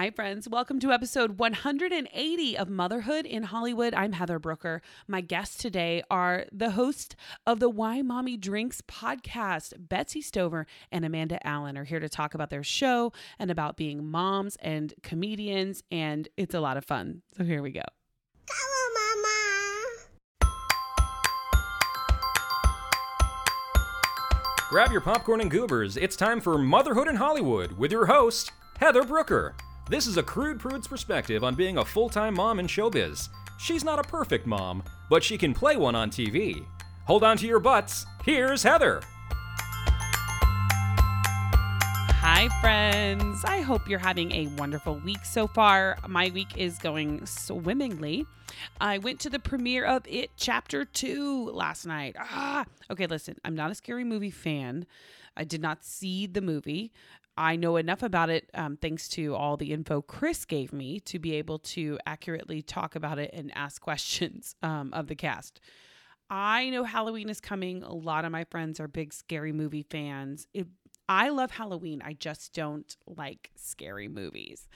Hi, friends. Welcome to episode 180 of Motherhood in Hollywood. I'm Heather Brooker. My guests today are the host of the Why Mommy Drinks podcast, Betsy Stover and Amanda Allan are here to talk about their show and about being moms and comedians, and it's a lot of fun. So here we go. Hello, Mama. Grab your popcorn and goobers. It's time for Motherhood in Hollywood with your host, Heather Brooker. This is a crude prude's perspective on being a full time mom in showbiz. She's not a perfect mom, but she can play one on TV. Hold on to your butts. Here's Heather. Hi, friends. I hope you're having a wonderful week so far. My week is going swimmingly. I went to the premiere of It Chapter 2 last night. Ah, okay, listen, I'm not a scary movie fan. I did not see the movie. I know enough about it um, thanks to all the info Chris gave me to be able to accurately talk about it and ask questions um, of the cast. I know Halloween is coming. A lot of my friends are big scary movie fans. It, I love Halloween. I just don't like scary movies.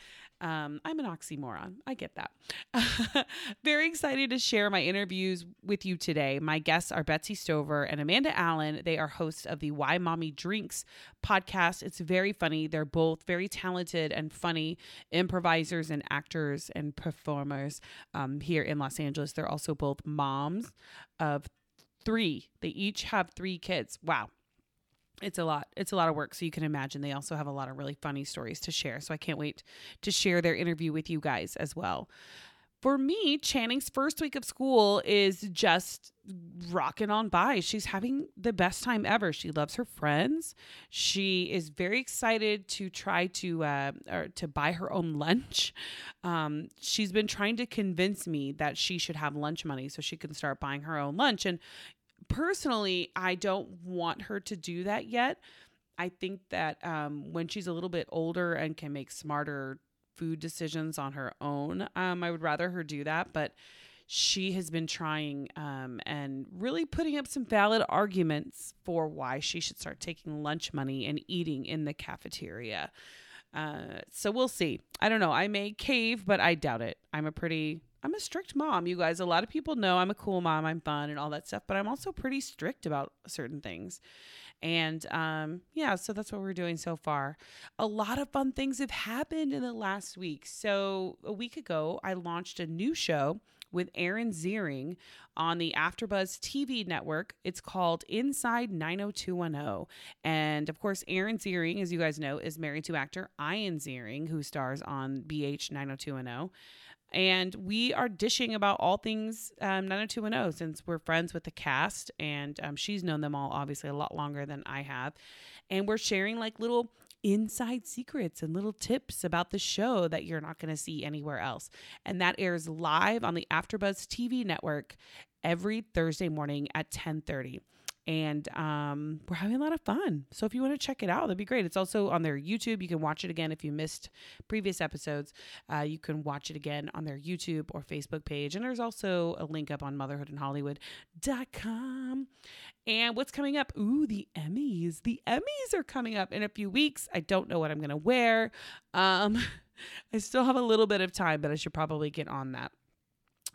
Um, I'm an oxymoron. I get that. Very excited to share my interviews with you today. My guests are Betsy Stover and Amanda Allan. They are hosts of the Why Mommy Drinks podcast. It's very funny. They're both very talented and funny improvisers and actors and performers um, here in Los Angeles. They're also both moms of three. They each have three kids. Wow it's a lot it's a lot of work. So you can imagine they also have a lot of really funny stories to share. So i can't wait to share their interview with you guys as well. For me channing's first week of school is just rocking on by. She's having the best time ever. She loves her friends. She is very excited to try to uh, or to buy her own lunch. Um, she's been trying to convince me that she should have lunch money so she can start buying her own lunch. And personally, I don't want her to do that yet. I think that um, when she's a little bit older and can make smarter food decisions on her own, um, I would rather her do that. But she has been trying um, and really putting up some valid arguments for why she should start taking lunch money and eating in the cafeteria. Uh, so we'll see. I don't know. I may cave, but I doubt it. I'm a pretty I'm a strict mom, you guys. A lot of people know I'm a cool mom, I'm fun and all that stuff, but I'm also pretty strict about certain things. And um, yeah, so that's what we're doing so far. A lot of fun things have happened in the last week. So a week ago, I launched a new show with Erin Ziering on the AfterBuzz TV network. It's called Inside 90210. And of course, Erin Ziering, as you guys know, is married to actor Ian Ziering, who stars on BH 90210 and we are dishing about all things um, 90210 since we're friends with the cast and um, she's known them all obviously a lot longer than I have. And we're sharing like little inside secrets and little tips about the show that you're not going to see anywhere else. And that airs live on the AfterBuzz TV network every Thursday morning at 10:30 and um, we're having a lot of fun. So if you want to check it out, that'd be great. It's also on their YouTube. You can watch it again if you missed previous episodes. Uh, you can watch it again on their YouTube or Facebook page. And there's also a link up on motherhoodinhollywood.com. And what's coming up? Ooh, the Emmys. The Emmys are coming up in a few weeks. I don't know what I'm going to wear. Um, I still have a little bit of time, but I should probably get on that.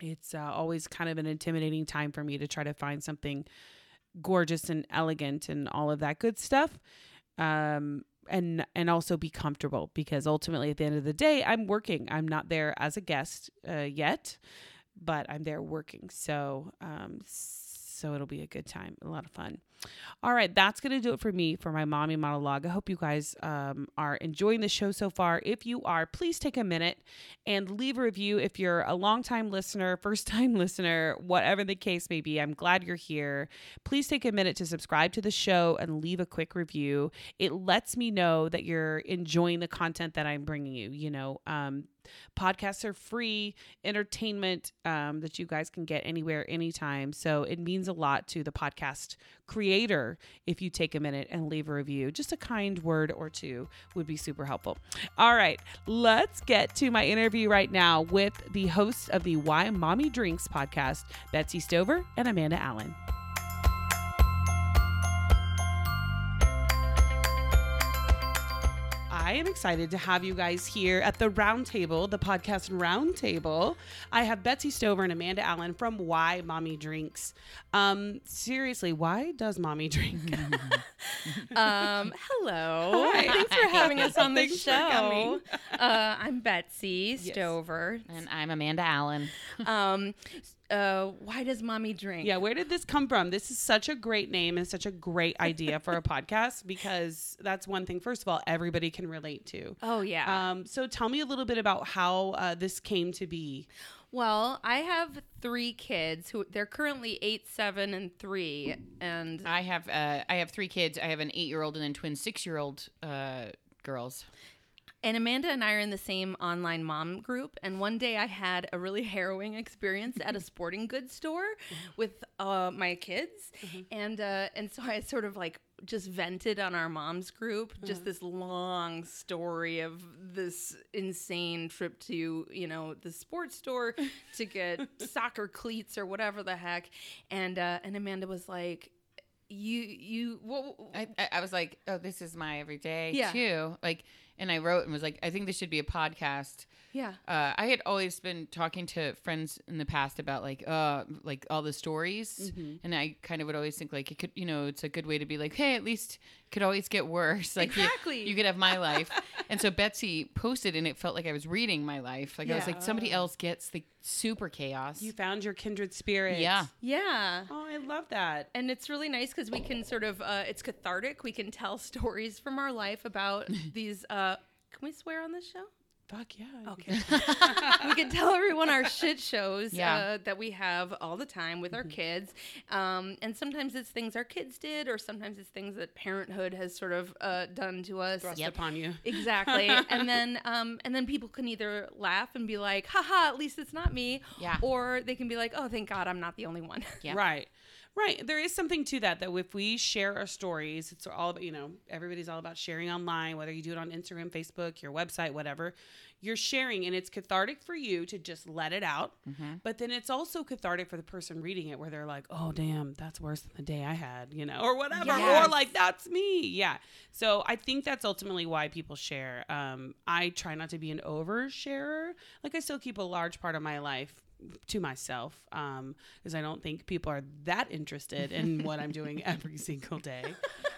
It's uh, always kind of an intimidating time for me to try to find something gorgeous and elegant and all of that good stuff. Um, and and also be comfortable because ultimately at the end of the day I'm working. I'm not there as a guest uh, yet, but I'm there working. So um, so it'll be a good time, a lot of fun. All right, that's going to do it for me for my mommy monologue. I hope you guys um, are enjoying the show so far. If you are, please take a minute and leave a review. If you're a long-time listener, first time listener, whatever the case may be, I'm glad you're here. Please take a minute to subscribe to the show and leave a quick review. It lets me know that you're enjoying the content that I'm bringing you. You know, um, Podcasts are free entertainment um, that you guys can get anywhere, anytime. So it means a lot to the podcast creator if you take a minute and leave a review. Just a kind word or two would be super helpful. All right, let's get to my interview right now with the hosts of the Why Mommy Drinks podcast, Betsy Stover and Amanda Allan. I am excited to have you guys here at the round table, the podcast round table. I have Betsy Stover and Amanda Allan from Why Mommy Drinks. Um, seriously, why does mommy drink? Um, hello. Hi. Thanks for having us on the show. Uh, I'm Betsy Stover. And I'm Amanda Allan. Um, uh, why does mommy drink? yeah, where did this come from? This is such a great name and such a great idea for a podcast because that's one thing, first of all, everybody can relate to. Oh yeah. Um, so tell me a little bit about how uh, this came to be. well, I have three kids who they're currently eight, seven, and three, and I have uh, I have three kids. I have an eight year old and then twin six year old uh, girls. And Amanda and I are in the same online mom group. And one day I had a really harrowing experience at a sporting goods store with uh, my kids, and uh, and so I sort of like just vented on our moms group just this long story of this insane trip to you know the sports store to get soccer cleats or whatever the heck, and uh, and Amanda was like. You you what, I, I, I was like, oh, this is my everyday Yeah. too. Like, and I wrote and was like, I think this should be a podcast. yeah Uh, I had always been talking to friends in the past about like, uh, like all the stories, and I kind of would always think like it could, you know, it's a good way to be like, hey, at least it could always get worse. Like you- Exactly. you, could have my life. and so Betsy posted, and it felt like I was reading my life. Like I was like, somebody else gets the super chaos. You found your kindred spirit. yeah. yeah Oh, I love that. and it's really nice because we can sort of uh, it's cathartic we can tell stories from our life about these uh can we swear on this show Fuck yeah. okay we can tell everyone our shit shows Yeah. uh, that we have all the time with our kids um, and sometimes it's things our kids did or sometimes it's things that parenthood has sort of uh, done to us Thrust upon you. Exactly. and then um and then people can either laugh and be like, haha, at least it's not me. Yeah. Or they can be like, Oh, thank God I'm not the only one. Yeah. Right. Right. There is something to that, that if we share our stories, it's all about, you know, everybody's all about sharing online, whether you do it on Instagram, Facebook, your website, whatever. You're sharing, and it's cathartic for you to just let it out. But then it's also cathartic for the person reading it, where they're like, oh, damn, that's worse than the day I had, you know, or whatever. Or like, that's me. Yeah. So I think that's ultimately why people share. Um, I try not to be an oversharer. Like, I still keep a large part of my life to myself um because i don't think people are that interested in what i'm doing every single day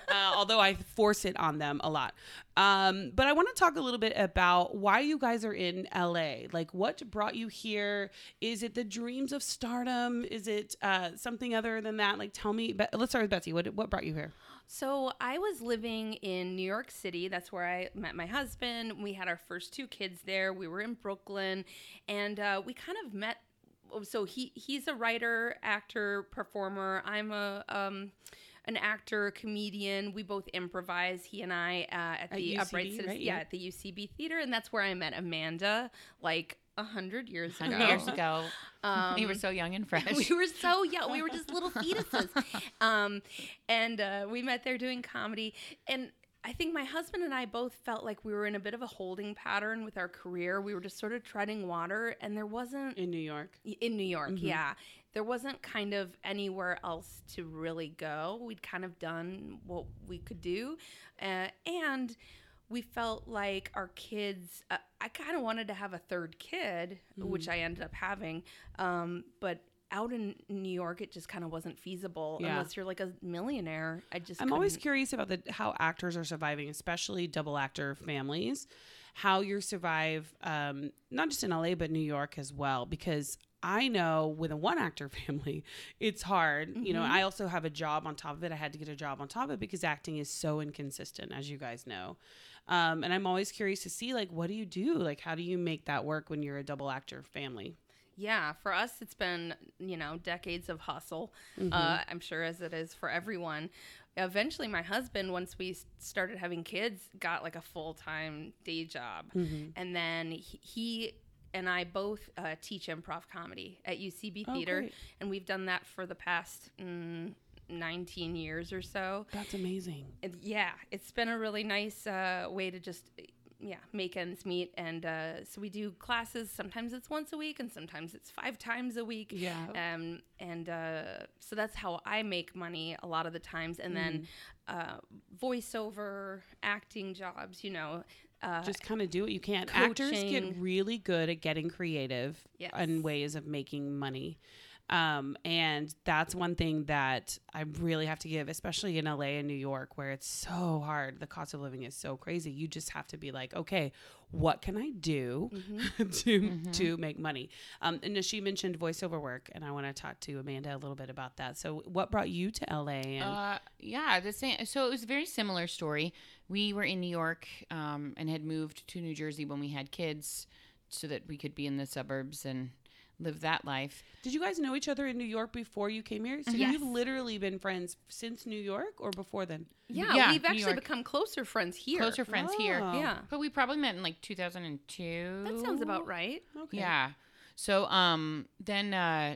uh, although i force it on them a lot um but i want to talk a little bit about why you guys are in la like what brought you here is it the dreams of stardom is it uh something other than that like tell me but let's start with betsy what what brought you here So I was living in New York City. That's where I met my husband. We had our first two kids there. We were in Brooklyn, and uh, we kind of met. So he he's a writer, actor, performer. I'm a um, an actor, comedian. We both improvise. He and I uh, at the UCB, Upright right? yeah, at the UCB Theater, and that's where I met Amanda, like a hundred years ago. 100 years ago. Um, we were so young and fresh. we were so young. We were just little fetuses. Um, and uh, we met there doing comedy. And I think my husband and I both felt like we were in a bit of a holding pattern with our career. We were just sort of treading water, and there wasn't in new york in New York, yeah. There wasn't kind of anywhere else to really go. We'd kind of done what we could do. Uh, and we felt like our kids, uh, I kind of wanted to have a third kid, which I ended up having. Um, but out in New York, it just kind of wasn't feasible Yeah. unless you're like a millionaire. I just I'm always couldn't- curious about the how actors are surviving, especially double actor families. How you survive, um, not just in LA but New York as well, because I know with a one actor family, it's hard. You know, I also have a job on top of it. I had to get a job on top of it because acting is so inconsistent, as you guys know. Um, and I'm always curious to see like, what do you do? Like, how do you make that work when you're a double actor family? Yeah, for us, it's been, you know, decades of hustle. Uh, I'm sure as it is for everyone. Eventually, my husband, once we started having kids, got like a full time day job. And then he, he and I both uh, teach improv comedy at UCB Oh, Theater. great. And we've done that for the past mm, 19 years or so. That's amazing. And yeah, it's been a really nice uh, way to just yeah make ends meet. And uh, so we do classes. Sometimes it's once a week, and sometimes it's five times a week. Yeah. Um, and uh, so that's how I make money a lot of the times. And then uh, voiceover, acting jobs. You know, Uh, just kind of do what you can. Actors get really good at getting creative Yes. and ways of making money. Um, and that's one thing that I really have to give, especially in LA and New York, where it's so hard. The cost of living is so crazy. You just have to be like, okay, what can I do to to make money? Um, and she mentioned voiceover work, and I want to talk to Amanda a little bit about that. So, what brought you to LA? And Uh, yeah, the same. So it was a very similar story. We were in New York um, and had moved to New Jersey when we had kids, so that we could be in the suburbs and live that life. Did you guys know each other in New York before you came here? So Yes. you've literally been friends since New York or before then? yeah, yeah, we've actually become closer friends here. Closer friends here. Oh. Yeah, But we probably met in like 2002. that sounds about right. Okay. Yeah. So um then uh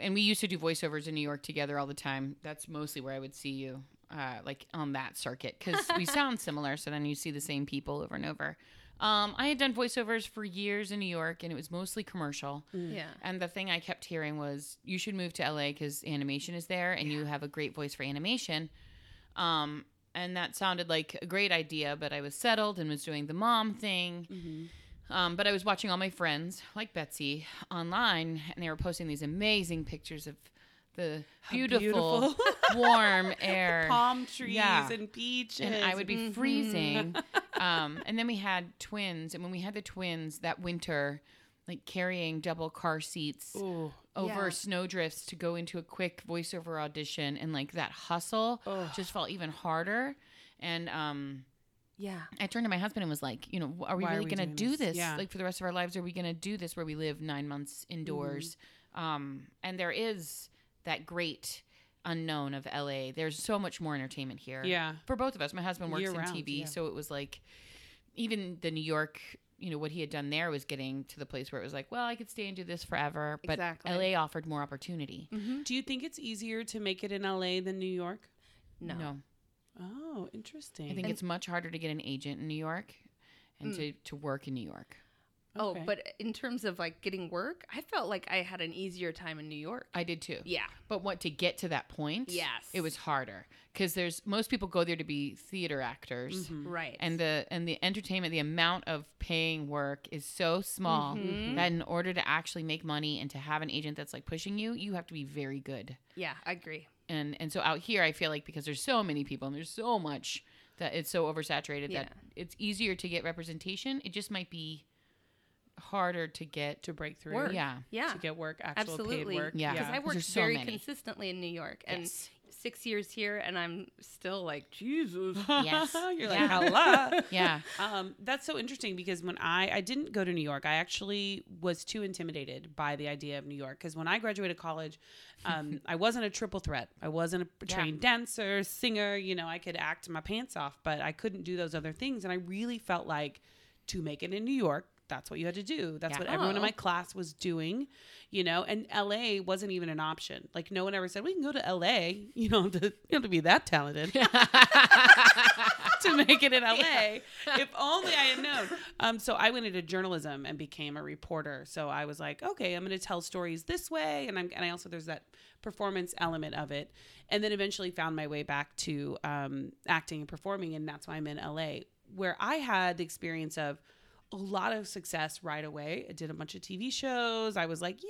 and we used to do voiceovers in New York together all the time. That's mostly where I would see you uh like on that circuit cuz we sound similar so then you see the same people over and over. Um I had done voiceovers for years in New York and it was mostly commercial. Yeah. And the thing I kept hearing was you should move to LA cuz animation is there and you have a great voice for animation. Um and that sounded like a great idea, but I was settled and was doing the mom thing. Um, but I was watching all my friends, like Betsy, online, and they were posting these amazing pictures of the beautiful, beautiful. warm air. Palm trees Yeah. and beaches. and I would be Mm-hmm. freezing. um, and then we had twins, and when we had the twins that winter, like carrying double car seats Ooh. over Yeah. snowdrifts to go into a quick voiceover audition, and like that hustle just felt even harder. And um, Yeah. I turned to my husband and was like, you know, are we Why really going to do this? this? Yeah. Like for the rest of our lives, are we going to do this where we live nine months indoors? Mm-hmm. Um, and there is that great unknown of LA. There's so much more entertainment here. Yeah. For both of us. My husband works Year-round, in TV, yeah. so it was like even the New York, you know, what he had done there was getting to the place where it was like, well, I could stay and do this forever. But Exactly. LA offered more opportunity. Mm-hmm. Do you think it's easier to make it in LA than New York? No. No. Oh, interesting. I think it's much harder to get an agent in New York and mm. to, to work in New York. Oh, Okay. but in terms of like getting work, I felt like I had an easier time in New York. I did too. Yeah. But what to get to that point? Yes. it was harder because there's most people go there to be theater actors, mm-hmm. Mm-hmm. Right. and the and the entertainment, the amount of paying work is so small mm-hmm. that in order to actually make money and to have an agent that's like pushing you, you have to be very good. yeah, I agree. And and so out here, I feel like because there's so many people and there's so much that it's so oversaturated that it's easier to get representation. It just might be harder to get to break through. Work. Yeah. Yeah. To get work, actual Absolutely. paid work. Yeah. Because I worked so very many. consistently in New York and Yes. six years here, and I'm still like, Jesus. Yes. You're Yeah. like, hello. Yeah. Um, that's so interesting because when I I didn't go to New York, I actually was too intimidated by the idea of New York. Because when I graduated college, um, I wasn't a triple threat. I wasn't a Yeah. trained dancer, singer. You know, I could act my pants off, but I couldn't do those other things. And I really felt like to make it in New York, that's what you had to do. That's Yeah. what everyone in my class was doing, you know. And LA wasn't even an option. Like no one ever said we can go to LA. You know, to, you have to be that talented to make it in LA. If only I had known. Um, so I went into journalism and became a reporter. So I was like, okay, I'm going to tell stories this way, and I'm and I also there's that performance element of it, and then eventually found my way back to um, acting and performing, and that's why I'm in LA, where I had the experience of a lot of success right away. I did a bunch of TV shows. I was like, yay,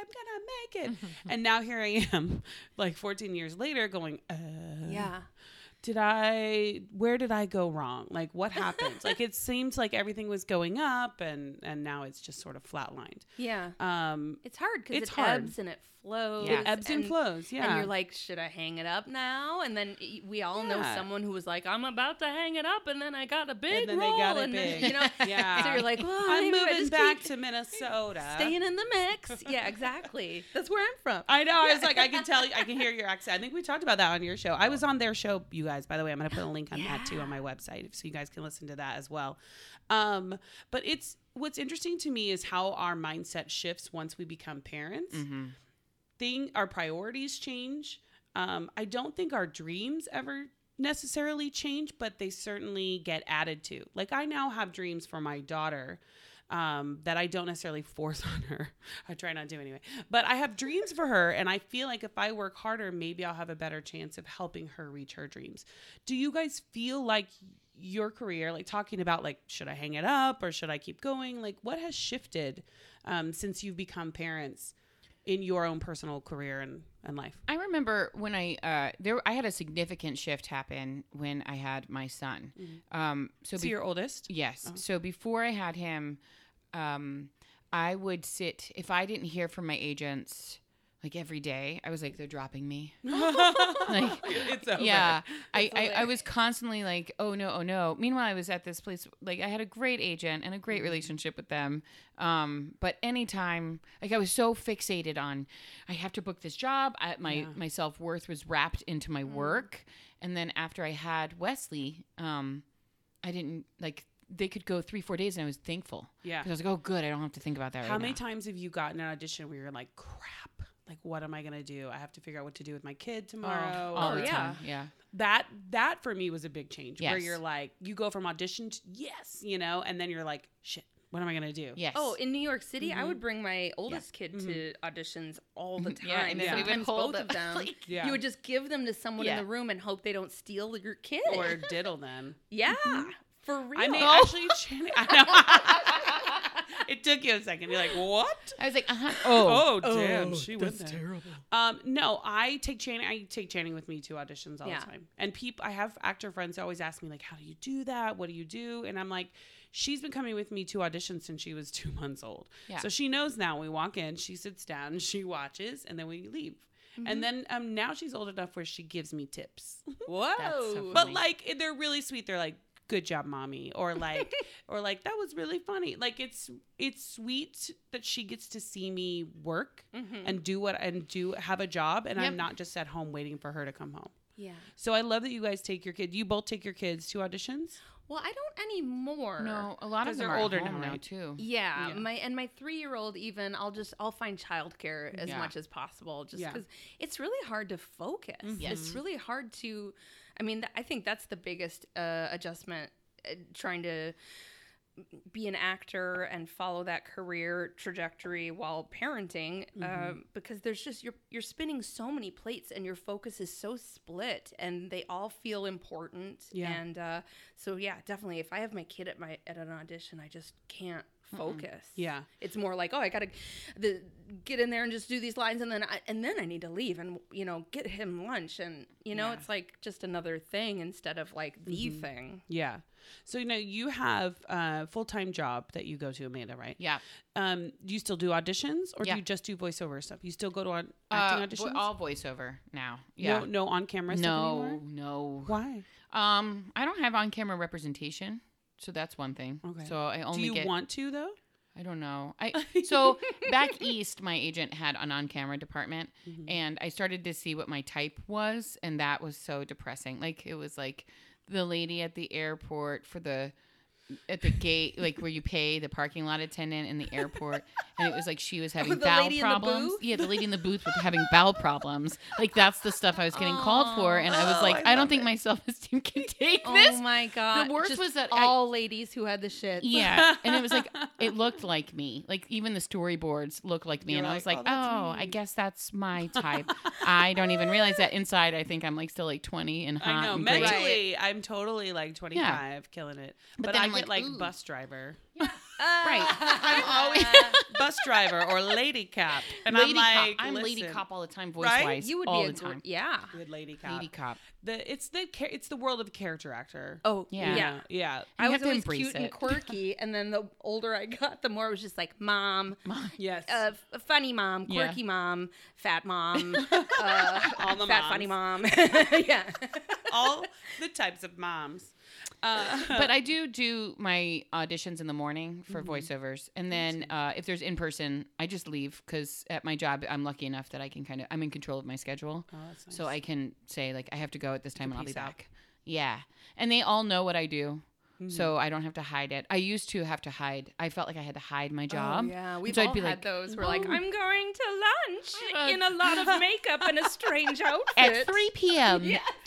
I'm gonna make it. and now here I am, like 14 years later, going, uh, Yeah. did I where did I go wrong? Like what happened? like it seems like everything was going up and and now it's just sort of flatlined. Yeah. Um It's hard because It's it hard. ebbs and it flows. Yeah. it ebbs and, flows. Yeah. And you're like, should I hang it up now? And then we all know someone who was like, I'm about to hang it up, and then I got a big and then role, they got it and big. then, you know, yeah. so you're like, well, I'm moving back to Minnesota. staying in the mix. Yeah, exactly. That's where I'm from. I know. I was like, I can tell you, I can hear your accent. I think we talked about that on your show. I was on their show, you guys. By the way, I'm going to put a link on that too on my website, so you guys can listen to that as well. Um, but it's what's interesting to me is how our mindset shifts once we become parents. Thing, our priorities change. Um, I don't think our dreams ever necessarily change, but they certainly get added to. Like I now have dreams for my daughter um, that I don't necessarily force on her. I try not to anyway. But I have dreams for her, and I feel like if I work harder, maybe I'll have a better chance of helping her reach her dreams. Do you guys feel like your career, like talking about like should I hang it up or should I keep going? Like what has shifted um, since you've become parents in your own personal career and, and life? I remember when I uh, there I had a significant shift happen when I had my son. Um, so So be- your oldest? yes, so before I had him, um, I would sit if I didn't hear from my agents like every day. I was like, they're dropping me. like, it's over. yeah, I, I, I was constantly like, oh no, oh no. Meanwhile, I was at this place, like I had a great agent and a great relationship with them. Um, but anytime, like I was so fixated on, I have to book this job. I, my Yeah. my self worth was wrapped into my work. And then after I had Wesley, um, I didn't like. They could go three, four days, and I was thankful. Yeah. because I was like, "Oh, good, I don't have to think about that." How right many now. times have you gotten an audition where you're like, crap, like what am I gonna do? I have to figure out what to do with my kid oh, tomorrow. all or- the yeah. time. Yeah, that that for me was a big change where you're like you go from audition to yes you know and then you're like shit what am i gonna do yes. Oh, in New York City, I would mm-hmm. bring my oldest kid to mm-hmm. auditions all the time. Yeah, and then we would Sometimes hold both of them, them. like- Yeah. You would just give them to someone Yeah. in the room and hope they don't steal your kid. or diddle them yeah, mm-hmm. for real. i mean actually Channing, I know it took you a second you're like what? I was like, uh huh. oh, damn she was terrible. Um no i take channing i take channing with me to auditions all Yeah. the time. And people i have actor friends who always ask me like how do you do that? What do you do? And i'm like she's been coming with me to auditions since she was two months old. Yeah. so she knows now. We walk in she sits down she watches and then we leave. Mm-hmm. and then um now she's old enough where she gives me tips. Whoa. That's so but like they're really sweet. They're like good job mommy or like or like that was really funny like it's it's sweet that she gets to see me work mm-hmm. and do what and do have a job and Yep. i'm not just at home waiting for her to come home yeah. so i love that you guys take your kid you both take your kids to auditions Well, I don't anymore. No, a lot of them they're are older older now, now, too. Yeah, Yeah. my and my three year old even I'll just I'll find childcare as Yeah. much as possible just Yeah. because it's really hard to focus. Yes. It's really hard to. I mean, th- I think that's the biggest uh, adjustment. Uh, trying to be an actor and follow that career trajectory while parenting um, because there's just you're you're spinning so many plates and your focus is so split and they all feel important Yeah. and uh, so yeah definitely if I have my kid at my at an audition I just can't focus Yeah. it's more like oh I gotta the get in there and just do these lines and then I, and then I need to leave and you know get him lunch and you know Yeah. it's like just another thing instead of like the thing yeah so you know you have a full-time job that you go to amanda right Yeah. um do you still do auditions or Yeah. do you just do voiceover stuff you still go to on, Uh, acting vo- auditions all voiceover now. Yeah. no no on-camera stuff No, no. why Um, I don't have on-camera representation, so that's one thing. Okay. So I only do you get. want to though I don't know. I so back east, my agent had an on-camera department, Mm-hmm. and I started to see what my type was, and that was so depressing. Like it was like the lady at the airport for the at the gate, like where you pay the parking lot attendant in the airport, and it was like she was oh, having the bowel lady in the problems. booth? yeah, the lady in the booth was having bowel problems. Like that's the stuff I was getting called for, and I was Oh, like, I I, don't think it. my self-esteem can take oh this. Oh my god! The worst Just was that I- all ladies who had the shit. Yeah, and it was like it looked like me. Like even the storyboards looked like me, You're and I like, was like, "Oh, "Oh, that's oh, I me." guess that's my type." I don't even realize that inside. I think I'm like still like 20 and hot. I know and great. mentally I'm totally like 25 killing it but, then I I'm get like, like ooh. bus driver Right. I'm always bus driver or lady cop and lady I'm like cop. I'm lady cop all the time, voice Right? wise, You would all be a the gr- yeah. good lady cop Lady cop. the it's the cha- it's the world of character actor Oh Yeah. yeah. yeah I was have to always embrace cute and quirky, and then the older I got, the more it was just like mom, mom, yes uh, funny mom, Yeah. quirky mom, fat mom, uh, All the fat funny mom. yeah. all the types of moms uh, but I do do my auditions in the morning for Mm-hmm. voiceovers, and then uh, if there's in person, I just leave because at my job I'm lucky enough that I can kind of I'm in control of my schedule, Oh, that's nice. so I can say like I have to go at this time and I'll be out. back. Yeah, and they all know what I do, Mm-hmm. so I don't have to hide it. I used to have to hide. I felt like I had to hide my job. Oh, yeah, we've so I'd all be had like, those. We're like, "Oh." I'm going to lunch Uh, in a lot of makeup and a strange outfit. at 3 p.m.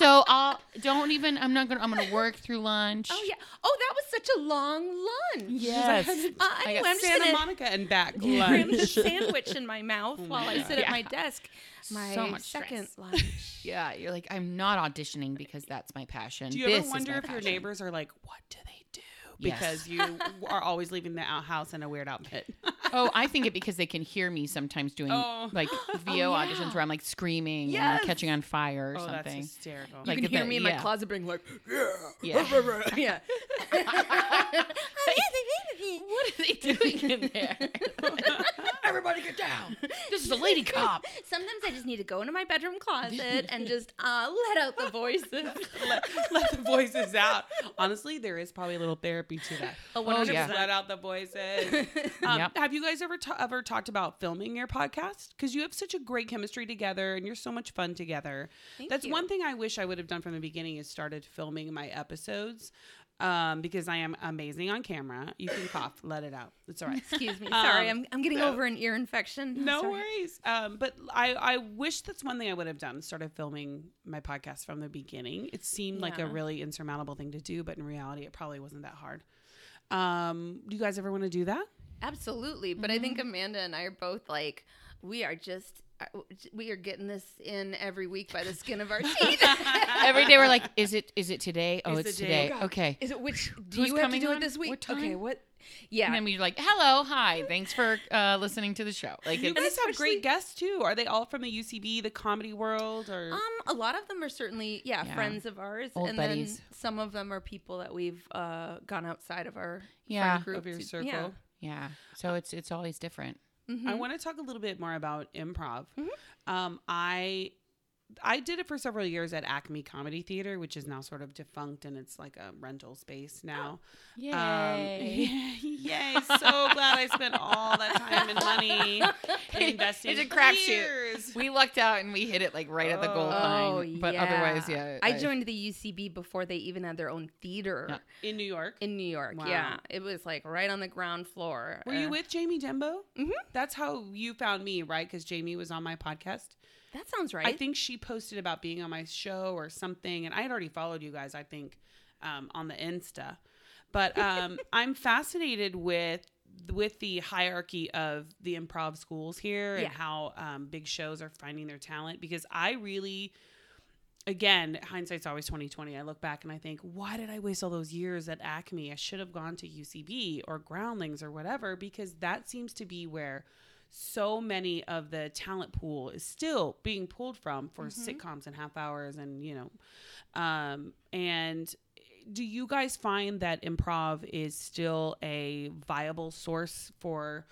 So I'll don't even. I'm not gonna. I'm gonna work through lunch. Oh yeah. Oh, that was such a long lunch. Yes. Uh, I anyway, got I'm just Santa gonna Monica and back cram the lunch. sandwich in my mouth while I sit at my desk. My So much second stress. lunch. Yeah, you're like I'm not auditioning because that's my passion. Do you This ever is wonder my if your neighbors are like, what do they do? Yes. Because you are always leaving the out- house in a weird outfit. Oh, I think it because they can hear me sometimes doing Oh. like VO auditions where I'm like screaming and like, catching on fire or oh, that's something. hysterical. You Like can hear the- me in my closet being like, Yeah. yeah. what are they doing in there? Everybody get down. This is a lady cop. Sometimes I just need to go into my bedroom closet and just uh, let out the voices. let, let the voices out. Honestly, there is probably a little therapy to that. Oh, Oh, Just yeah. let out the voices. Um, Yep. Have you guys ever ta- ever talked about filming your podcast? Because you have such a great chemistry together, and you're so much fun together. Thank That's you. one thing I wish I would have done from the beginning is started filming my episodes. Um, because I am amazing on camera. You can cough, let it out. It's all right. Excuse me. Sorry, Um, I'm, I'm getting over an ear infection. No Sorry. worries. Um, but I, I wish that's one thing I would have done. Started filming my podcast from the beginning. It seemed like a really insurmountable thing to do, but in reality, it probably wasn't that hard. Um, do you guys ever want to do that? Absolutely. But I think Amanda and I are both like, we are just, we are getting this in every week by the skin of our teeth. Every day we're like, is it is it today? Oh, Is it's today? today. Okay. Is it which? Do Who's you have to coming do on? it this week? What? Okay, what? Yeah. And then we're like, hello, hi, thanks for uh, listening to the show. Like, You it's, guys have great guests too. Are they all from the UCB, the comedy world, or? Um, a lot of them are certainly yeah, Yeah. friends of ours, Old and buddies. then some of them are people that we've uh, gone outside of our Yeah. friend group of your to- circle. Yeah. yeah. So it's it's always different. I want to talk a little bit more about improv. Mm-hmm. Um, I I did it for several years at Acme Comedy Theater, which is now sort of defunct and it's like a rental space now. Yay. Um, yay! So glad I spent all that time and money investing. It's a crapshoot. years. we lucked out and we hit it like right at the goal line. But otherwise, yeah. Oh, I joined the UCB before they even had their own theater Yeah. in New York. in New York. Wow. Yeah, it was like right on the ground floor. Were you Uh, with Jamie Denbo? Mhm. That's how you found me, right? Because Jamie was on my podcast. That sounds right. I think she posted about being on my show or something, and I had already followed you guys. I think um, on the Insta, but um, I'm fascinated with with the hierarchy of the improv schools here and how um, big shows are finding their talent because I really. Again, hindsight's always twenty twenty. I look back and I think, why did I waste all those years at Acme? I should have gone to UCB or Groundlings or whatever because that seems to be where so many of the talent pool is still being pulled from for sitcoms and half hours and you know um and do you guys find that improv is still a viable source for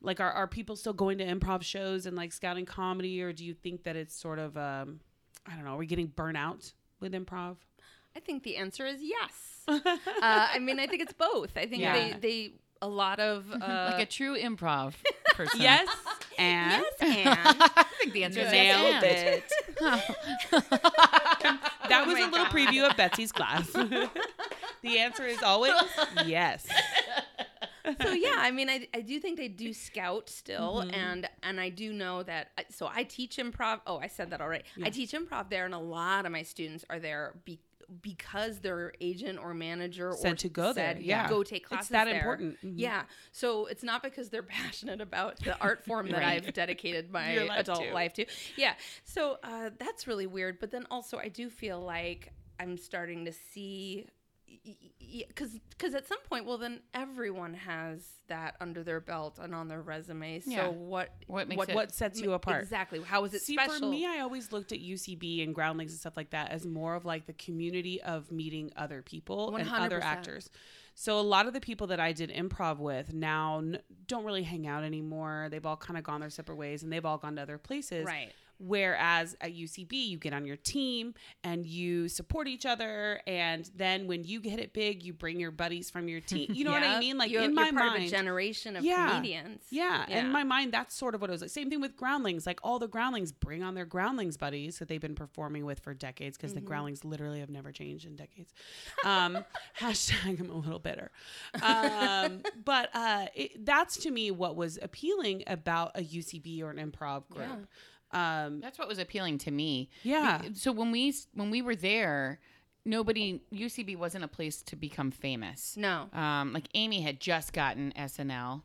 like are, are people still going to improv shows and like scouting comedy or do you think that it's sort of um i don't know are we getting burnout with improv I think the answer is yes. uh, I mean, I think it's both. I think Yeah. they they a lot of uh, like a true improv person. yes and yes and I think the answer is Nailed yes. it. that was a little God. preview of Betsy's class. the answer is always yes. so yeah i mean I, I do think they do scout still Mm-hmm. and and i do know that so i teach improv oh i said that already i teach improv there and a lot of my students are there be, because their agent or manager Said or to go there, said, yeah. go take classes. It's that there. important. Mhm. yeah so it's not because they're passionate about the art form that i've dedicated my life adult to. life to yeah so uh, that's really weird but then also i do feel like i'm starting to see because because at some point well then everyone has that under their belt and on their resume so Yeah. what What makes what, it- What sets you apart? exactly how is it See, special for me, I always looked at UCB and Groundlings and stuff like that as more of like the community of meeting other people and other actors. So a lot of the people that I did improv with now n- don't really hang out anymore. They've all kind of gone their separate ways and they've all gone to other places. Right. Whereas at UCB, you get on your team and you support each other, and then when you get it big, you bring your buddies from your team. You know what I mean? Like you're, in my mind, a generation of Yeah. comedians yeah, in my mind, that's sort of what it was like. Same thing with Groundlings. Like all the Groundlings bring on their Groundlings buddies that they've been performing with for decades because Mm-hmm. the Groundlings literally have never changed in decades. Um, hashtag I'm a little bitter. Um, but uh, it, that's to me what was appealing about a UCB or an improv group. Yeah. Um, That's what was appealing to me. yeah. So when we when we were there, nobody UCB wasn't a place to become famous. No. Um, like Amy had just gotten SNL,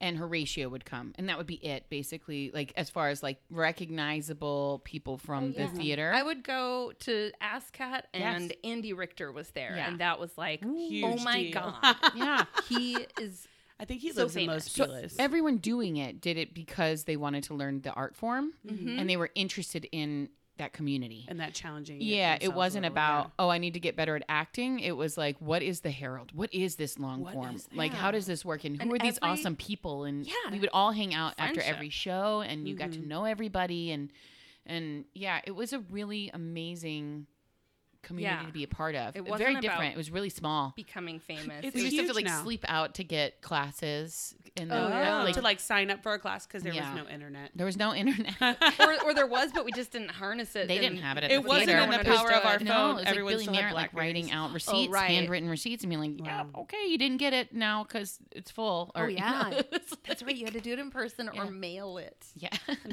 and Horatio would come, and that would be it, basically. Like as far as like recognizable people from the theater. I would go to ASSSSCAT and Yes. Andy Richter was there, Yeah. and that was like, Huge oh my deal. god, yeah. he is. I think he So lives in famous. Los So Feliz. Everyone doing it did it because they wanted to learn the art form, Mm-hmm. and they were interested in that community. and that challenging. Yeah, it themselves wasn't little, about oh I need to get better at acting. It was like what is the Herald? What is this long What form? like how does this work? And who And are these every- awesome people? And Yeah. we would all hang out after every show, and you got to Mm-hmm. know everybody. And and yeah, it was a really amazing community Yeah. to be a part of. It Very wasn't different. It was really small. becoming famous. It's we It used to have to like now. sleep out to get classes, and then Oh, Oh, yeah. like, to like sign up for a class because there Yeah. was no internet. there was no internet. or, or there was, but we just didn't harness it. They and didn't have it at It the wasn't theater. in the power of our understood. No, phone. it was Everyone like Billy Merritt, like writing out oh, receipts, right. handwritten receipts, and being like, "Yeah, Wow. okay, you didn't get it now because it's full." Oh Or, you know, yeah, that's right. You had to do it in person or mail it. yeah,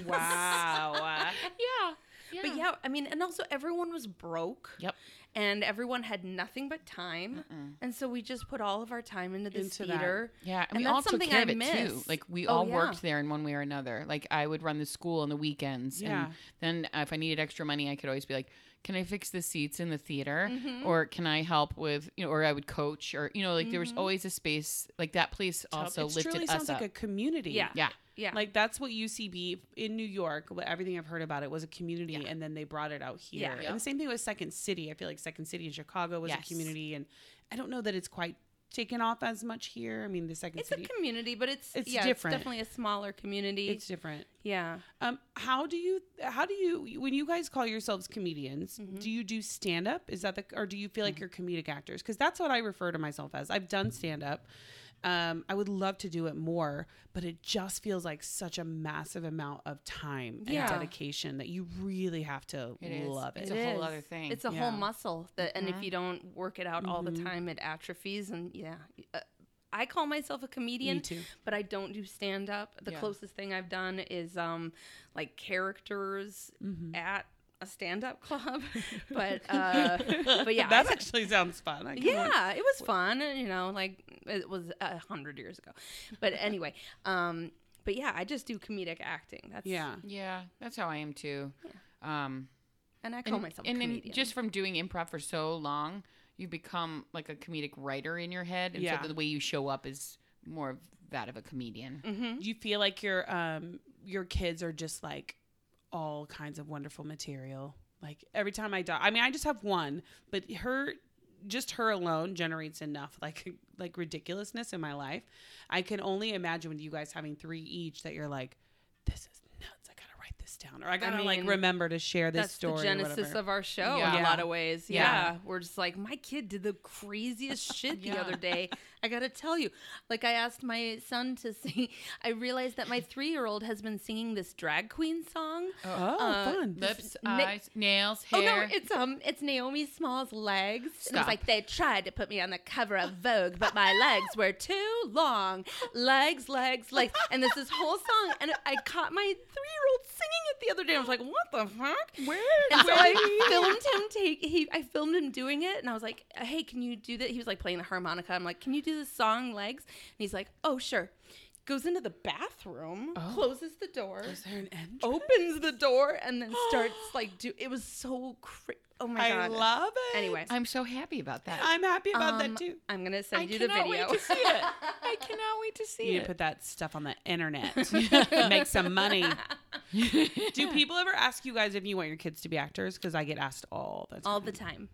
Wow. yeah, But yeah, I mean, and also everyone was broke. Yep. And everyone had nothing but time, and so we just put all of our time into this Into that. theater. Yeah, and, And we that's all took something care I of it too. Like we Oh, all yeah. worked there in one way or another. Like I would run the school on the weekends, Yeah. and then if I needed extra money, I could always be like, "Can I fix the seats in the theater?" Mm-hmm. Or can I help with you know? Or I would coach, or you know, like there was always a space like that place also it lifted truly us sounds up. like a community. Yeah. yeah, Yeah, Like that's what UCB in New York. What everything I've heard about it was a community, and then they brought it out here. Yeah. And the same thing with Second City. I feel like Second City in Chicago was Yes. a community, and I don't know that it's quite taken off as much here. I mean, the Second it's a community, but it's It's yeah, different. It's definitely a smaller community. it's different. yeah. Um, how do you how do you when you guys call yourselves comedians? Mm-hmm. Do you do stand up? Is that the or do you feel like you're comedic actors? Because that's what I refer to myself as. I've done stand up. Um, I would love to do it more, but it just feels like such a massive amount of time and Yeah. dedication that you really have to It is. love it. It's a whole other thing. It's a Yeah. whole muscle that, and Mm-hmm. if you don't work it out all the time, it atrophies. And yeah, uh, I call myself a comedian, too. but I don't do stand up. The Yeah. closest thing I've done is um, like characters Mm-hmm. at a stand up club. but uh, but yeah, that I- actually sounds fun. I can yeah, it was fun. You know, like it was a hundred years ago. But anyway, um, but yeah, I just do comedic acting. That's yeah. yeah, that's how I am too. Um, and I call and, myself and a then just from doing improv for so long, you become like a comedic writer in your head, and Yeah. so the way you show up is more of that of a comedian. Mm-hmm. Do you feel like your um your kids are just like all kinds of wonderful material? Like every time I die, I mean, I just have one, but her, just her alone generates enough like like ridiculousness in my life. I can only imagine with you guys having three each that you're like, this is nuts. I gotta write this down, or I gotta like mean, remember to share this That's story. the genesis of our show Yeah. in a lot of ways. Yeah. Yeah. We're just like, my kid did the craziest shit the other day. I got to tell you. Like, I asked my son to sing. I realized that my three year old has been singing this drag queen song. Oh, uh, fun! Lips, Na- eyes, nails, hair. Oh hair. no, it's um, it's Naomi Smalls' legs. And it was like they tried to put me on the cover of Vogue, but my legs were too long. Legs, legs, legs, and this is whole song. And I caught my three-year-old singing it the other day. I was like, what the fuck? Where? And so I filmed him take he I filmed him doing it and I was like, "Hey, can you do that?" He was like playing the harmonica. I'm like, "Can you do the song Legs?" And he's like, "Oh, sure." Goes into the bathroom, closes the door, Is there an end? opens the door and then starts like do it was so cra- Oh my god! I love it. Anyway, I'm so happy about that. I'm happy about um, that too. I'm going to send I you the cannot video. wait to see it. I cannot wait to see You it. to put that stuff on the internet. And make some money. Do people ever ask you guys if you want your kids to be actors? Because I get asked all the time. All the time.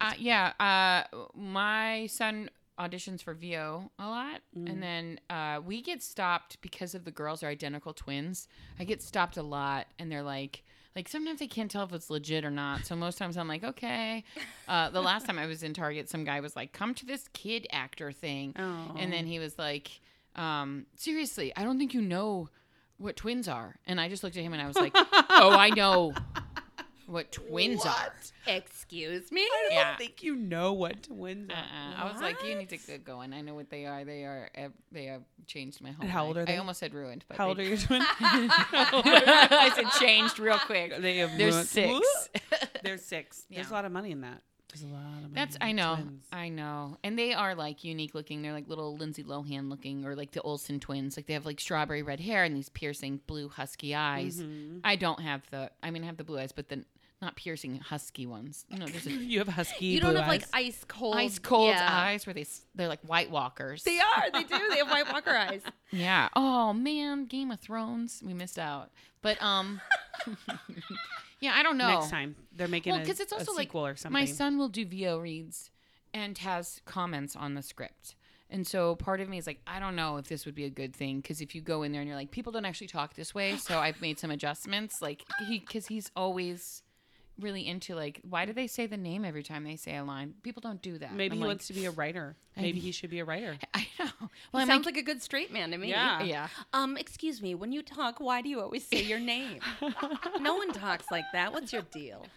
Uh, yeah, uh, my son auditions for VO a lot, Mm. and then uh, we get stopped because of the girls are identical twins. I get stopped a lot, and they're like, like sometimes they can't tell if it's legit or not. So most times I'm like, okay. Uh, the last time I was in Target, some guy was like, come to this kid actor thing, Oh. and then he was like, um, seriously, I don't think you know what twins are. And I just looked at him and I was like, oh, I know what twins are. Excuse me. I don't Yeah. think you know what twins are. Uh-uh. I was like, you need to get going. I know what they are. They are. They have changed my whole. how old life. are they? I almost said ruined. But How old they- are your twins? I said changed real quick. they have They're ruined- six. They're six. There's a lot of money in that. There's a lot of. That's I know, twins. I know, and they are like unique looking. They're like little Lindsay Lohan looking, or like the Olsen twins. Like they have like strawberry red hair and these piercing blue husky eyes. Mm-hmm. I don't have the. I mean, I have the blue eyes, but the not piercing husky ones. You there's a You have husky. You don't blue have like eyes. ice cold. ice cold yeah. eyes where they they're like White Walkers. They are. They do. They have White Walker eyes. Yeah. Oh man, Game of Thrones. We missed out. But um. yeah, I don't know. next time they're making Well, a, because it's a also like sequel or something. my son will do VO reads and has comments on the script. And so part of me is like, I don't know if this would be a good thing because if you go in there and you're like, people don't actually talk this way, so I've made some adjustments. Like he, because he's always really into like, why do they say the name every time they say a line? People don't do that. Maybe I'm he like, wants to be a writer. Maybe he should be a writer. I know. Well, I'm sounds like, like a good straight man to me. Yeah. yeah. Um, excuse me, when you talk, why do you always say your name? no one talks like that. What's your deal?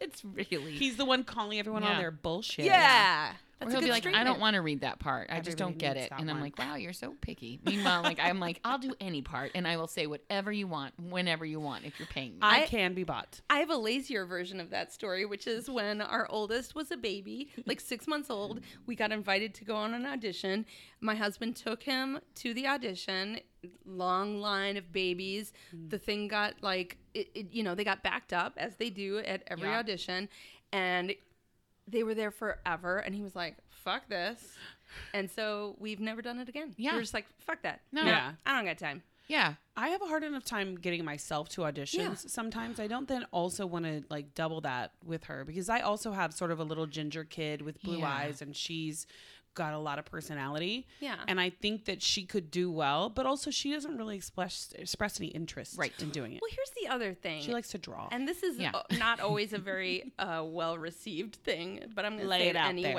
It's really. He's the one calling everyone on their bullshit. Yeah. Or That's he'll be like, straight I don't want to read that part. I just don't get it. that And I'm one. like, wow, you're so picky. Meanwhile, like I'm like, I'll do any part and I will say whatever you want, whenever you want, if you're paying me. I, I- can be bought. I have a lazier version of that story, which is when our oldest was a baby, like six months old. We got invited to go on an audition. My husband took him to the audition. Long line of babies. Mm. The thing got like, it, it, you know, they got backed up as they do at every Yeah. audition, and they were there forever. And he was like, "Fuck this." And so we've never done it again. Yeah. We're just like, fuck that. No. Yeah. I don't got time. yeah. I have a hard enough time getting myself to auditions Yeah. sometimes. I don't then also want to like double that with her because I also have sort of a little ginger kid with blue Yeah. eyes and she's got a lot of personality. Yeah. And I think that she could do well, but also she doesn't really express express any interest Right. in doing it. Well, here's the other thing. She likes to draw. And this is Yeah. not always a very uh, well received thing, but I'm going to Lay say it it, out there.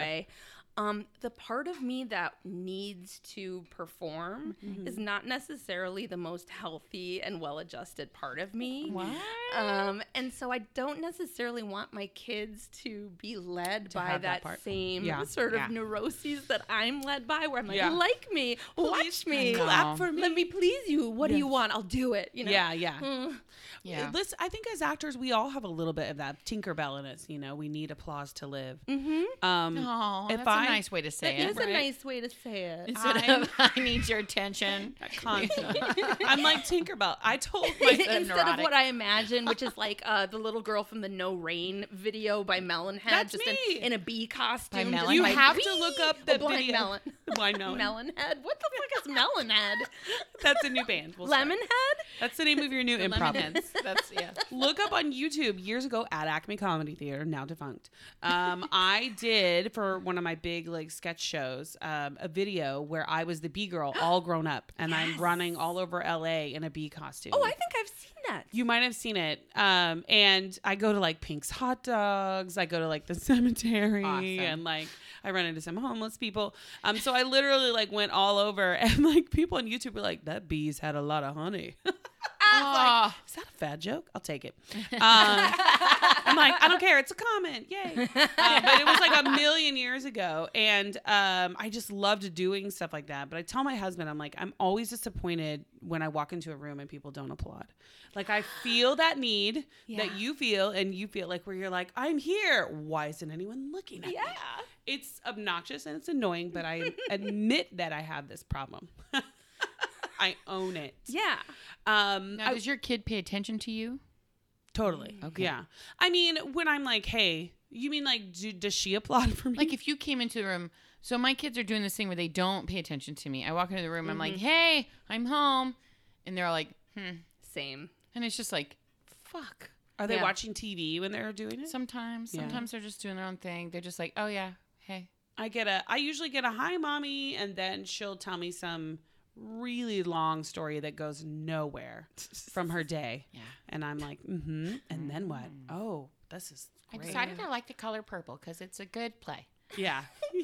Anyway. Um, the part of me that needs to perform Mm-hmm. is not necessarily the most healthy and well adjusted part of me. What? Um, and so I don't necessarily want my kids to be led by that that, same Yeah. sort of Yeah. neuroses that I'm led by, where I'm like, Yeah. like me, watch me, clap for me, Let me please you. What do you want? I'll do it. You know. Yeah, yeah. Mm. Yeah. Listen, I think as actors, we all have a little bit of that Tinkerbell in us. You know, we need applause to live. Mm-hmm. Um, Oh, if that's I- a nice way to say It it. is a nice way to say it. Instead I'm- of I need your attention. constantly. I'm like Tinkerbell. I told my Instead neurotic. of what I imagine, which is like uh, the little girl from the No Rain video by Melonhead, That's just me. In, in a bee costume. Melon- you like, have to look up Oh, the blind video. melon. Why no? Melonhead. What the fuck is Melonhead? That's a new band. We'll. Lemonhead? That's the name of your new improv. band. Lemonheads. That's yeah. Look up on YouTube years ago at Acme Comedy Theater, now defunct. Um, I did for one of my big like sketch shows um, a video where I was the bee girl, all grown up, and I'm running all over LA in a bee costume. Oh, I think I've seen that. You might have seen it. Um, and I go to like Pink's Hot Dogs. I go to like the cemetery Awesome. and like I run into some homeless people. Um, so I literally like went all over and like people on YouTube were like, that bee's had a lot of honey. Oh, Is that a fat joke? I'll take it. Um, I'm like, I don't care. It's a comment. Yay. Uh, but it was like a million years ago. And um, I just loved doing stuff like that. But I tell my husband, I'm like, I'm always disappointed when I walk into a room and people don't applaud. Like, I feel that need Yeah. that you feel, and you feel like where you're like, I'm here. Why isn't anyone looking at Yeah. me? It's obnoxious and it's annoying, but I admit that I have this problem. I own it. Yeah. Um, now I- does your kid pay attention to you? Totally. Okay. Yeah. I mean, when I'm like, hey, you mean like, do, does she applaud for me? Like if you came into the room, so my kids are doing this thing where they don't pay attention to me. I walk into the room, I'm like, Mm-hmm. "Hey, I'm home," and they're like, "Hmm," Same. and it's just like, "Fuck." Are they Yeah. watching TV when they're doing it? Sometimes, Yeah. sometimes they're just doing their own thing. They're just like, "Oh yeah, hey." I get a, I usually get a hi, mommy, and then she'll tell me some really long story that goes nowhere from her day. Yeah. And I'm like, mm hmm. And then what? Oh, this is I great. decided I like the color purple because it's a good play. Yeah.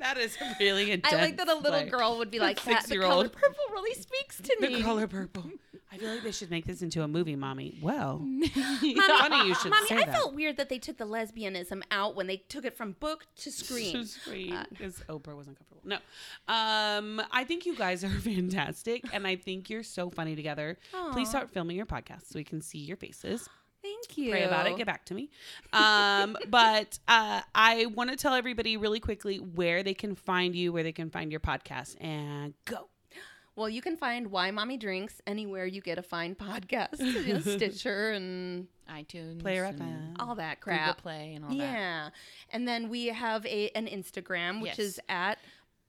that is really intense. I like that a little play. girl would be like, that, the color purple really speaks to me. The color purple. I feel like they should make this into a movie, mommy. Well, Mommy, funny you should Mommy, say I that. felt weird that they took the lesbianism out when they took it from book to screen. screen because Oprah wasn't comfortable. No, um, I think you guys are fantastic, and I think you're so funny together. Please start filming your podcast so we can see your faces. Thank you. Pray about it. Get back to me. Um, but uh, I want to tell everybody really quickly where they can find you, where they can find your podcast, and go. Well, you can find Why Mommy Drinks anywhere you get a fine podcast, you know, Stitcher and iTunes, Player FM. all that Google crap. Play, and all that. Yeah. And then we have a an Instagram, which Yes. is at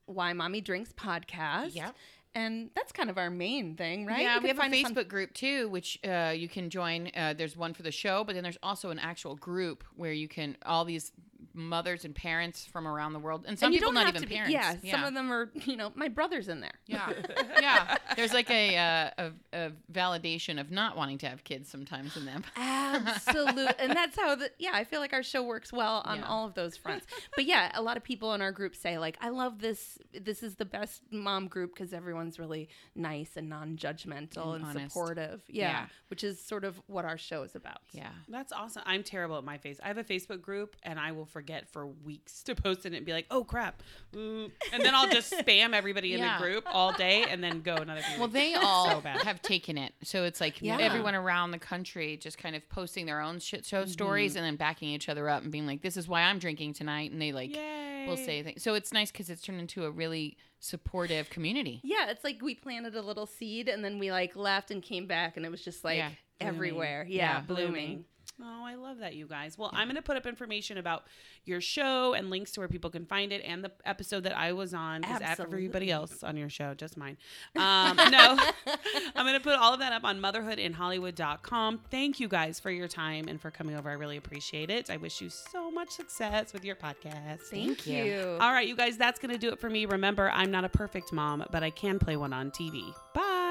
Why Mommy Drinks Podcast. Yep. And that's kind of our main thing, right? Yeah, we can have a find us on- Facebook group too, which uh, you can join. Uh, there's one for the show, but then there's also an actual group where you can all these mothers and parents from around the world, and some and you people don't not have even to be, parents. Yeah, some of them are, you know, my brother's in there. Yeah, yeah. There's like a, uh, a a validation of not wanting to have kids sometimes in them. Absolutely. and that's how the yeah, I feel like our show works well on Yeah. all of those fronts. But yeah, a lot of people in our group say like, I love this this is the best mom group because everyone's really nice and non-judgmental and, And supportive. Yeah, Yeah. which is sort of what our show is about. Yeah. That's awesome. I'm terrible at my face. I have a Facebook group, and I will forget for weeks to post it and be like, "Oh crap," Mm. and then I'll just spam everybody in Yeah. the group all day, and then go another. Few Well, weeks. they all So have taken it, so it's like Yeah. everyone around the country just kind of posting their own shit show stories and then backing each other up and being like, "This is why I'm drinking tonight," and they like Yay. will say things. So it's nice because it's turned into a really supportive community. Yeah, it's like we planted a little seed and then we like left and came back and it was just like Yeah, blooming. everywhere. Yeah, Yeah, blooming. Oh, I love that, you guys. Well, I'm going to put up information about your show and links to where people can find it and the episode that I was on. Because everybody else on your show, just mine. Um, no, I'm going to put all of that up on motherhoodinhollywood.com. Thank you guys for your time and for coming over. I really appreciate it. I wish you so much success with your podcast. Thank, you. you. All right, you guys, that's going to do it for me. Remember, I'm not a perfect mom, but I can play one on TV. Bye.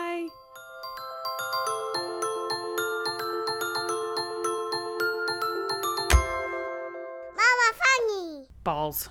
Balls.